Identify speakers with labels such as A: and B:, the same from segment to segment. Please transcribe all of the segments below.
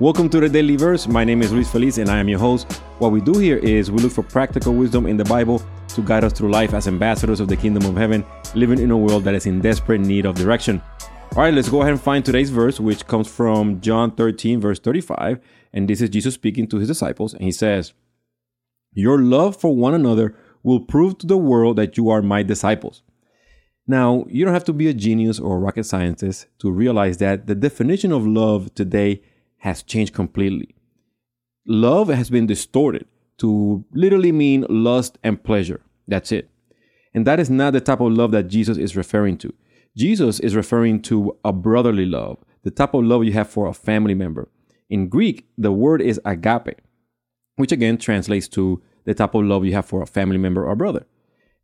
A: Welcome to the Daily Verse. My name is Luis Feliz and I am your host. What we do here is we look for practical wisdom in the Bible to guide us through life as ambassadors of the kingdom of heaven, living in a world that is in desperate need of direction. All right, let's go ahead and find today's verse, which comes from John 13, verse 35. And this is Jesus speaking to his disciples. And he says, Your love for one another will prove to the world that you are my disciples. Now, you don't have to be a genius or a rocket scientist to realize that the definition of love today has changed completely. Love has been distorted to literally mean lust and pleasure. That's it. And that is not the type of love that Jesus is referring to. Jesus is referring to a brotherly love, the type of love you have for a family member. In Greek, the word is agape, which again translates to the type of love you have for a family member or brother.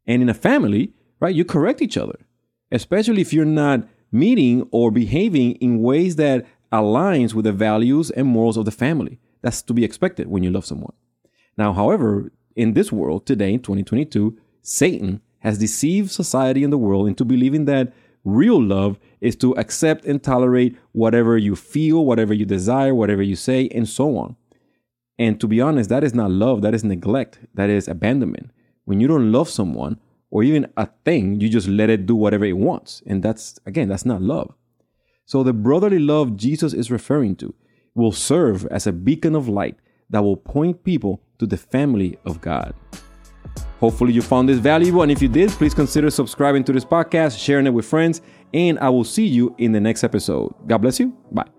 A: And in a family, right, you correct each other, especially if you're not meeting or behaving in ways that aligns with the values and morals of the family. That's to be expected when you love someone. Now, however, in this world today, in 2022, Satan has deceived society and the world into believing that real love is to accept and tolerate whatever you feel, whatever you desire, whatever you say, and so on. And to be honest, that is not love, that is neglect, that is abandonment. When you don't love someone or even a thing, you just let it do whatever it wants. And that's, again, that's not love. So the brotherly love Jesus is referring to will serve as a beacon of light that will point people to the family of God. Hopefully, you found this valuable, and if you did, please consider subscribing to this podcast, sharing it with friends, and I will see you in the next episode. God bless you. Bye.